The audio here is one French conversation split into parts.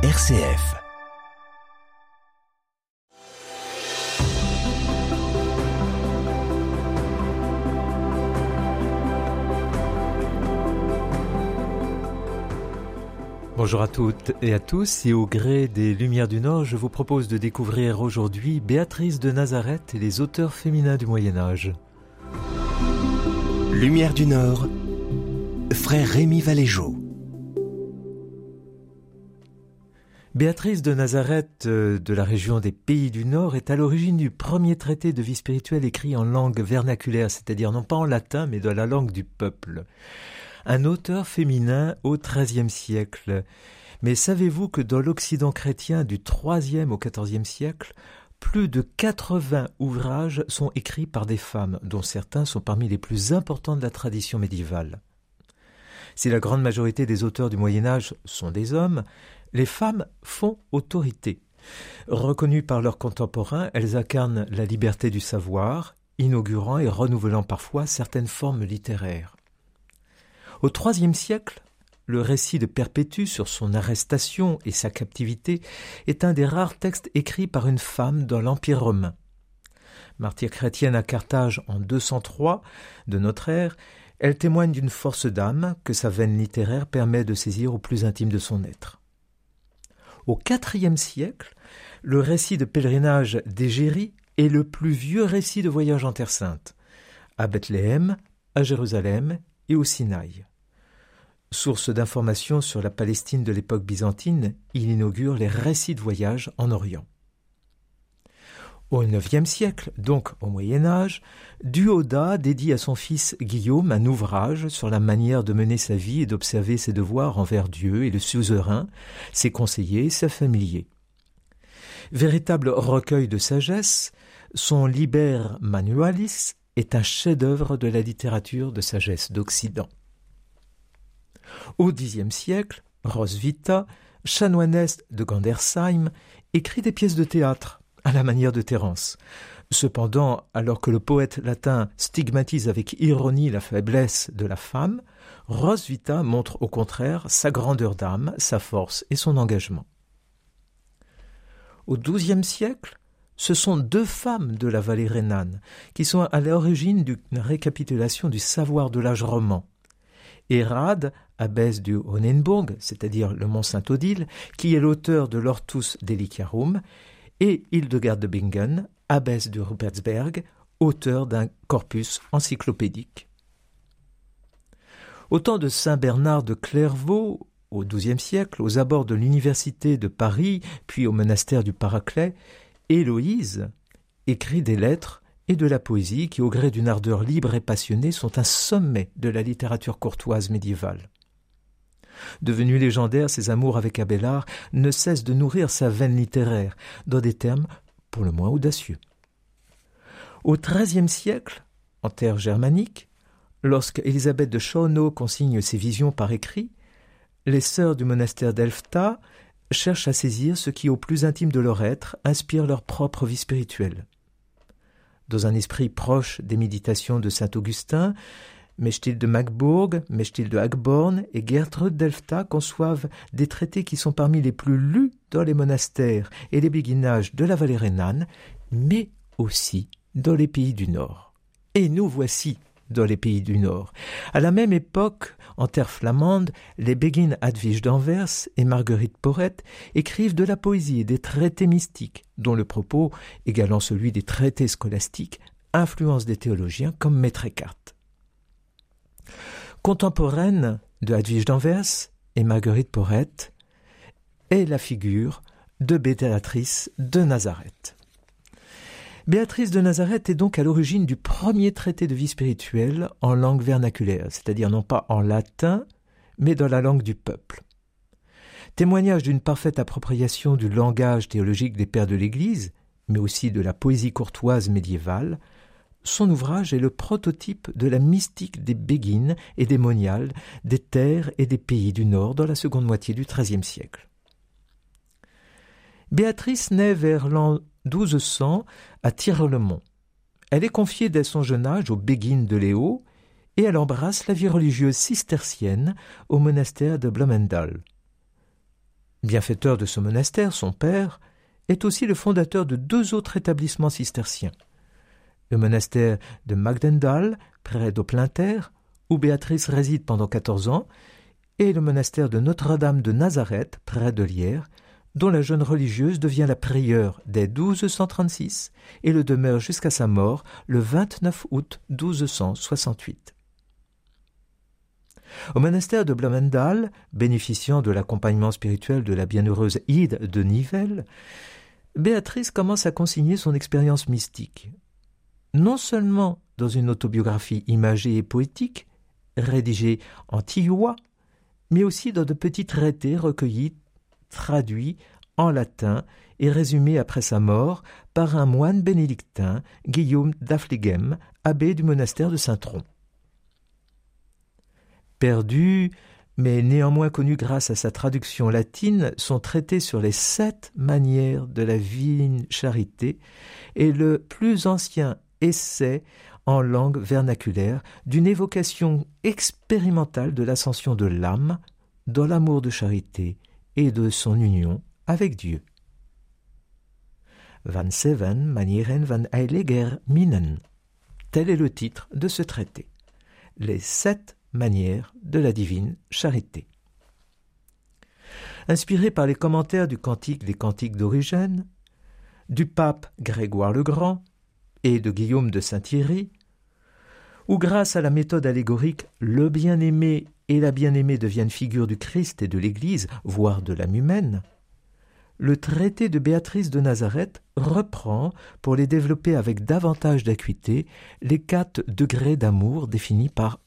RCF. Bonjour à toutes et à tous, et au gré des Lumières du Nord, je vous propose de découvrir aujourd'hui Béatrice de Nazareth et les auteurs féminins du Moyen Âge. Lumière du Nord, frère Rémi Valéjo. Béatrice de Nazareth euh, de la région des Pays du Nord est à l'origine du premier traité de vie spirituelle écrit en langue vernaculaire, c'est-à-dire non pas en latin mais dans la langue du peuple. Un auteur féminin au XIIIe siècle. Mais savez-vous que dans l'Occident chrétien du IIIe au XIVe siècle, plus de 80 ouvrages sont écrits par des femmes, dont certains sont parmi les plus importants de la tradition médiévale. Si la grande majorité des auteurs du Moyen Âge sont des hommes, les femmes font autorité. Reconnues par leurs contemporains, elles incarnent la liberté du savoir, inaugurant et renouvelant parfois certaines formes littéraires. Au IIIe siècle, le récit de Perpétue sur son arrestation et sa captivité est un des rares textes écrits par une femme dans l'Empire romain. Martyre chrétienne à Carthage en 203 de notre ère, elle témoigne d'une force d'âme que sa veine littéraire permet de saisir au plus intime de son être. Au IVe siècle, le récit de pèlerinage d'Égérie est le plus vieux récit de voyage en Terre Sainte, à Bethléem, à Jérusalem et au Sinaï. Source d'informations sur la Palestine de l'époque byzantine, il inaugure les récits de voyage en Orient. Au IXe siècle, donc au Moyen Âge, Duoda dédie à son fils Guillaume un ouvrage sur la manière de mener sa vie et d'observer ses devoirs envers Dieu et le suzerain, ses conseillers et ses familiers. Véritable recueil de sagesse, son Liber Manualis est un chef-d'œuvre de la littérature de sagesse d'Occident. Au Xe siècle, Roswitha, chanoinesse de Gandersheim, écrit des pièces de théâtre à la manière de Terence. Cependant, alors que le poète latin stigmatise avec ironie la faiblesse de la femme, Roswitha montre au contraire sa grandeur d'âme, sa force et son engagement. Au XIIe siècle, ce sont deux femmes de la vallée rhénane qui sont à l'origine d'une récapitulation du savoir de l'âge roman. Hérade, abbesse du Honenburg, c'est-à dire le mont Saint-Odile, qui est l'auteur de l'Ortus Delicarum, et Hildegard de Bingen, abbesse de Rupertsberg, auteur d'un corpus encyclopédique. Au temps de saint Bernard de Clairvaux, au XIIe siècle, aux abords de l'université de Paris, puis au monastère du Paraclet, Héloïse écrit des lettres et de la poésie qui, au gré d'une ardeur libre et passionnée, sont un sommet de la littérature courtoise médiévale. Devenu légendaire, ses amours avec Abélard ne cessent de nourrir sa veine littéraire, dans des termes pour le moins audacieux. Au XIIIe siècle, en terre germanique, lorsque Élisabeth de Schornow consigne ses visions par écrit, les sœurs du monastère d'Elfta cherchent à saisir ce qui, au plus intime de leur être, inspire leur propre vie spirituelle. Dans un esprit proche des méditations de saint Augustin, Mechtil de Magbourg, Mechtil de Hagborn et Gertrude d'Elfta conçoivent des traités qui sont parmi les plus lus dans les monastères et les béguinages de la vallée rhénane, mais aussi dans les pays du Nord. Et nous voici dans les pays du Nord. À la même époque, en terre flamande, les Béguines Advige d'Anvers et Marguerite Porrette écrivent de la poésie et des traités mystiques, dont le propos, égalant celui des traités scolastiques, influence des théologiens comme Maître Eckhart. Contemporaine de Hadwige d'Anvers et Marguerite Porrette est la figure de Béatrice de Nazareth. Béatrice de Nazareth est donc à l'origine du premier traité de vie spirituelle en langue vernaculaire, c'est-à-dire non pas en latin, mais dans la langue du peuple. Témoignage d'une parfaite appropriation du langage théologique des pères de l'Église, mais aussi de la poésie courtoise médiévale, son ouvrage est le prototype de la mystique des béguines et des moniales des terres et des pays du Nord dans la seconde moitié du XIIIe siècle. Béatrice naît vers l'an 1200 à Tirlemont. Elle est confiée dès son jeune âge aux béguines de Léo et elle embrasse la vie religieuse cistercienne au monastère de Blomendal. Bienfaiteur de ce monastère, son père est aussi le fondateur de deux autres établissements cisterciens. Le monastère de Magdendal, près d'Oplinter, où Béatrice réside pendant quatorze ans, et le monastère de Notre-Dame de Nazareth, près de Lierre, dont la jeune religieuse devient la prieure dès 1236 et le demeure jusqu'à sa mort le 29 août 1268. Au monastère de Blomendal, bénéficiant de l'accompagnement spirituel de la bienheureuse Ide de Nivelles, Béatrice commence à consigner son expérience mystique, non seulement dans une autobiographie imagée et poétique, rédigée en tioua, mais aussi dans de petits traités recueillis, traduits en latin et résumés après sa mort par un moine bénédictin, Guillaume d'Affligem, abbé du monastère de Saint-Tron. Perdu, mais néanmoins connu grâce à sa traduction latine, son traité sur les sept manières de la divine charité est le plus ancien essai en langue vernaculaire d'une évocation expérimentale de l'ascension de l'âme dans l'amour de charité et de son union avec Dieu. Van Seven Manieren van Heiliger Minen. Tel est le titre de ce traité. Les sept manières de la divine charité. Inspiré par les commentaires du cantique des cantiques d'origine, du pape Grégoire le Grand et de Guillaume de Saint-Thierry, où grâce à la méthode allégorique, le bien-aimé et la bien-aimée deviennent figures du Christ et de l'Église, voire de l'âme humaine, le traité de Béatrice de Nazareth reprend, pour les développer avec davantage d'acuité, les quatre degrés d'amour définis par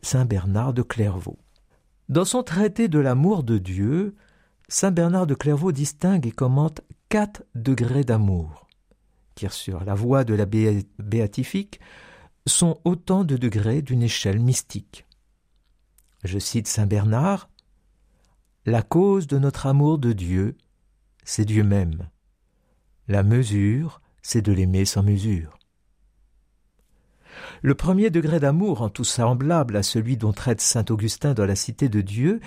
saint Bernard de Clairvaux. Dans son traité de l'amour de Dieu, saint Bernard de Clairvaux distingue et commente quatre degrés d'amour, sur la voie de la béatifique sont autant de degrés d'une échelle mystique. Je cite saint Bernard La cause de notre amour de Dieu, c'est Dieu même. La mesure, c'est de l'aimer sans mesure. Le premier degré d'amour, en tout semblable à celui dont traite saint Augustin dans la Cité de Dieu,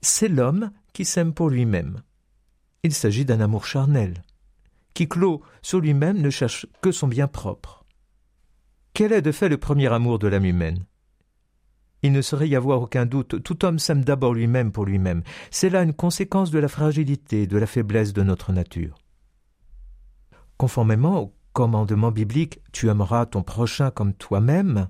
c'est l'homme qui s'aime pour lui-même. Il s'agit d'un amour charnel, qui clôt sur lui-même ne cherche que son bien propre. Quel est de fait le premier amour de l'âme humaine? Il ne saurait y avoir aucun doute, tout homme s'aime d'abord lui-même pour lui-même. C'est là une conséquence de la fragilité, de la faiblesse de notre nature. Conformément au commandement biblique Tu aimeras ton prochain comme toi-même,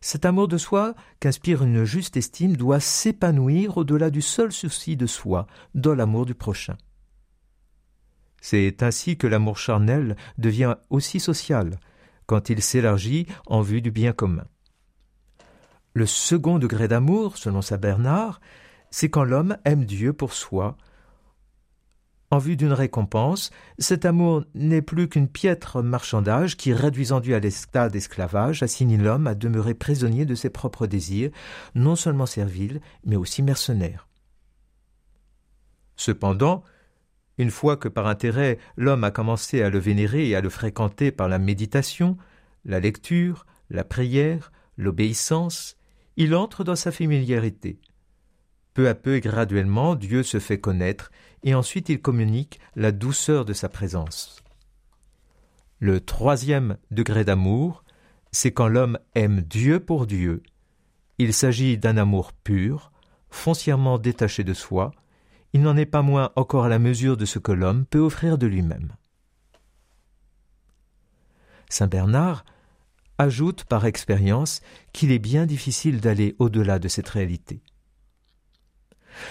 cet amour de soi qu'inspire une juste estime doit s'épanouir au-delà du seul souci de soi, dans l'amour du prochain. C'est ainsi que l'amour charnel devient aussi social, quand il s'élargit en vue du bien commun. Le second degré d'amour, selon saint Bernard, c'est quand l'homme aime Dieu pour soi, en vue d'une récompense, cet amour n'est plus qu'une piètre marchandage qui, réduisant Dieu à l'état d'esclavage, assigne l'homme à demeurer prisonnier de ses propres désirs, non seulement serviles, mais aussi mercenaires. Cependant, une fois que par intérêt l'homme a commencé à le vénérer et à le fréquenter par la méditation, la lecture, la prière, l'obéissance, il entre dans sa familiarité. Peu à peu et graduellement, Dieu se fait connaître, et ensuite il communique la douceur de sa présence. Le troisième degré d'amour, c'est quand l'homme aime Dieu pour Dieu. Il s'agit d'un amour pur, foncièrement détaché de soi, il n'en est pas moins encore à la mesure de ce que l'homme peut offrir de lui-même. Saint Bernard ajoute par expérience qu'il est bien difficile d'aller au-delà de cette réalité.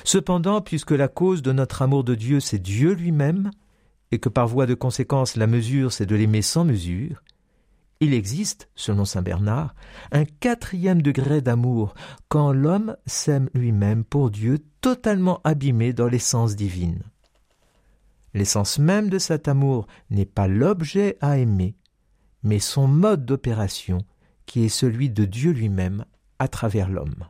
Cependant, puisque la cause de notre amour de Dieu, c'est Dieu lui-même, et que par voie de conséquence la mesure, c'est de l'aimer sans mesure, il existe, selon saint Bernard, un quatrième degré d'amour quand l'homme s'aime lui-même pour Dieu totalement abîmé dans l'essence divine. L'essence même de cet amour n'est pas l'objet à aimer, mais son mode d'opération qui est celui de Dieu lui-même à travers l'homme.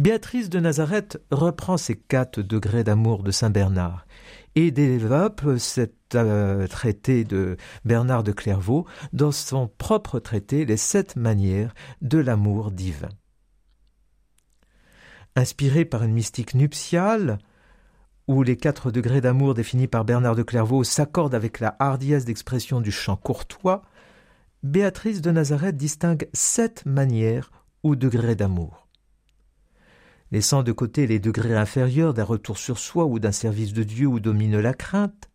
Béatrice de Nazareth reprend ces quatre degrés d'amour de saint Bernard et développe cet euh, traité de Bernard de Clairvaux dans son propre traité Les sept manières de l'amour divin. Inspirée par une mystique nuptiale, où les quatre degrés d'amour définis par Bernard de Clairvaux s'accordent avec la hardiesse d'expression du chant courtois, Béatrice de Nazareth distingue sept manières ou degrés d'amour. Laissant de côté les degrés inférieurs d'un retour sur soi ou d'un service de Dieu où domine la crainte,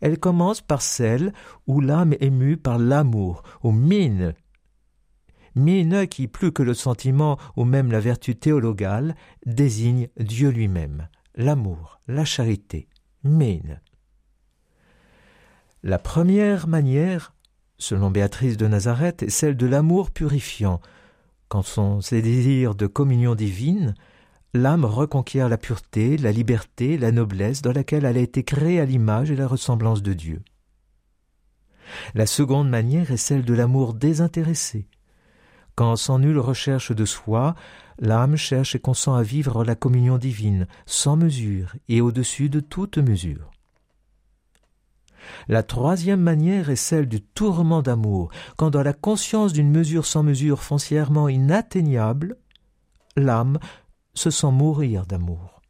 elle commence par celle où l'âme est mue par l'amour, ou mine. Mine qui, plus que le sentiment ou même la vertu théologale, désigne Dieu lui-même, l'amour, la charité. Mine. La première manière, selon Béatrice de Nazareth, est celle de l'amour purifiant, quand son ses désirs de communion divine, l'âme reconquiert la pureté, la liberté, la noblesse dans laquelle elle a été créée à l'image et la ressemblance de Dieu. La seconde manière est celle de l'amour désintéressé. Quand sans nulle recherche de soi, l'âme cherche et consent à vivre la communion divine, sans mesure et au-dessus de toute mesure. La troisième manière est celle du tourment d'amour, quand dans la conscience d'une mesure sans mesure foncièrement inatteignable, l'âme se sent mourir d'amour.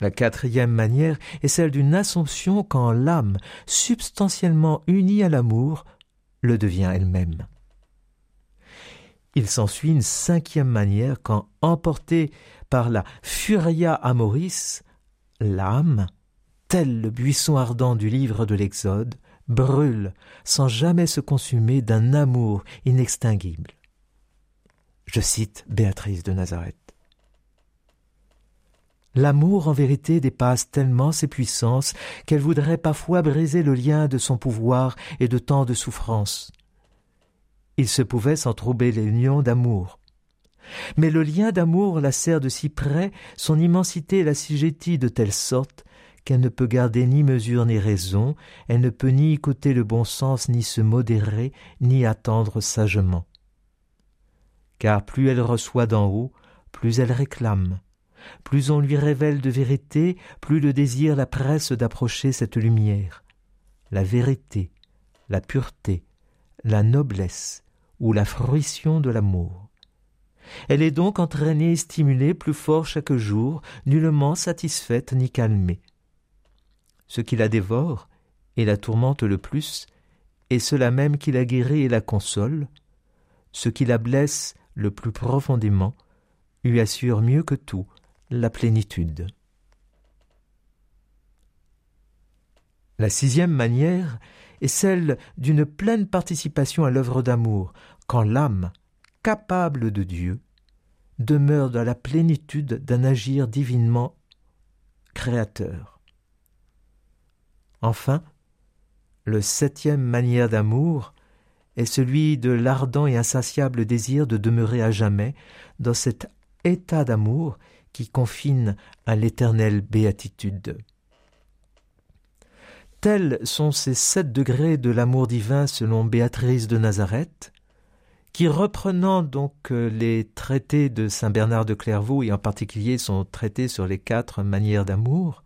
La quatrième manière est celle d'une assomption quand l'âme, substantiellement unie à l'amour, le devient elle-même. Il s'ensuit une cinquième manière quand, emportée par la furia amoris, l'âme, tel le buisson ardent du livre de l'Exode, brûle sans jamais se consumer d'un amour inextinguible. Je cite Béatrice de Nazareth. L'amour en vérité dépasse tellement ses puissances qu'elle voudrait parfois briser le lien de son pouvoir et de tant de souffrances. Il se pouvait sans troubler l'union d'amour. Mais le lien d'amour la sert de si près, son immensité la sigétie de telle sorte qu'elle ne peut garder ni mesure ni raison, elle ne peut ni écouter le bon sens, ni se modérer, ni attendre sagement. Car plus elle reçoit d'en haut, plus elle réclame. Plus on lui révèle de vérité, plus le désir la presse d'approcher cette lumière. La vérité, la pureté, la noblesse ou la fruition de l'amour. Elle est donc entraînée et stimulée plus fort chaque jour, nullement satisfaite ni calmée ce qui la dévore et la tourmente le plus est cela même qui la guérit et la console, ce qui la blesse le plus profondément lui assure mieux que tout la plénitude. La sixième manière est celle d'une pleine participation à l'œuvre d'amour, quand l'âme, capable de Dieu, demeure dans la plénitude d'un agir divinement créateur. Enfin, le septième manière d'amour est celui de l'ardent et insatiable désir de demeurer à jamais dans cet état d'amour qui confine à l'éternelle béatitude. Tels sont ces sept degrés de l'amour divin selon Béatrice de Nazareth, qui, reprenant donc euh, les traités de saint Bernard de Clairvaux et en particulier son traité sur les quatre manières d'amour,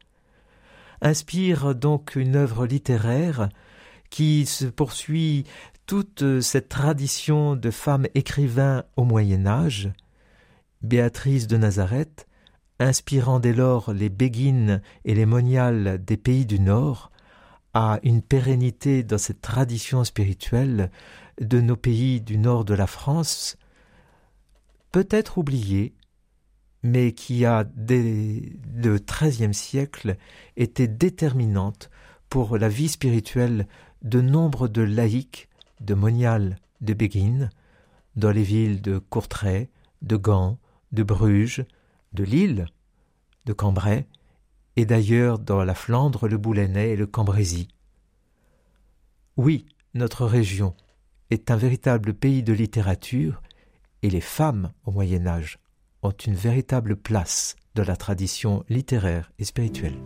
inspire donc une œuvre littéraire qui se poursuit toute cette tradition de femmes écrivains au Moyen Âge, Béatrice de Nazareth, inspirant dès lors les béguines et les moniales des pays du Nord, a une pérennité dans cette tradition spirituelle de nos pays du nord de la France, peut-être oubliée, mais qui a, dès le XIIIe siècle, été déterminante pour la vie spirituelle de nombre de laïcs, de moniales, de béguines, dans les villes de Courtrai, de Gand, de Bruges, de Lille, de Cambrai, et d'ailleurs dans la Flandre, le Boulonnais et le Cambrésis. Oui, notre région est un véritable pays de littérature, et les femmes au Moyen Âge ont une véritable place dans la tradition littéraire et spirituelle.